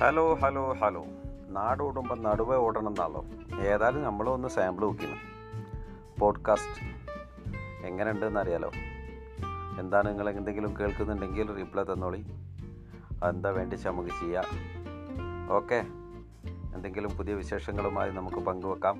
Hello hello hello. നാട് ഓടുമ്പോൾ നടുവേ ഓടണം എന്നാണല്ലോ ഏതായാലും നമ്മളൊന്ന് സാമ്പിൾ നോക്കിയാണ് പോഡ്കാസ്റ്റ് എങ്ങനെയുണ്ടെന്ന് അറിയാലോ എന്താണ് നിങ്ങൾ എന്തെങ്കിലും കേൾക്കുന്നുണ്ടെങ്കിൽ റീപ്ലൈ തന്നോളി. എന്താ വേണ്ടി നമുക്ക് ചെയ്യാം? ഓക്കെ എന്തെങ്കിലും പുതിയ വിശേഷങ്ങളുമായി നമുക്ക് പങ്കുവെക്കാം.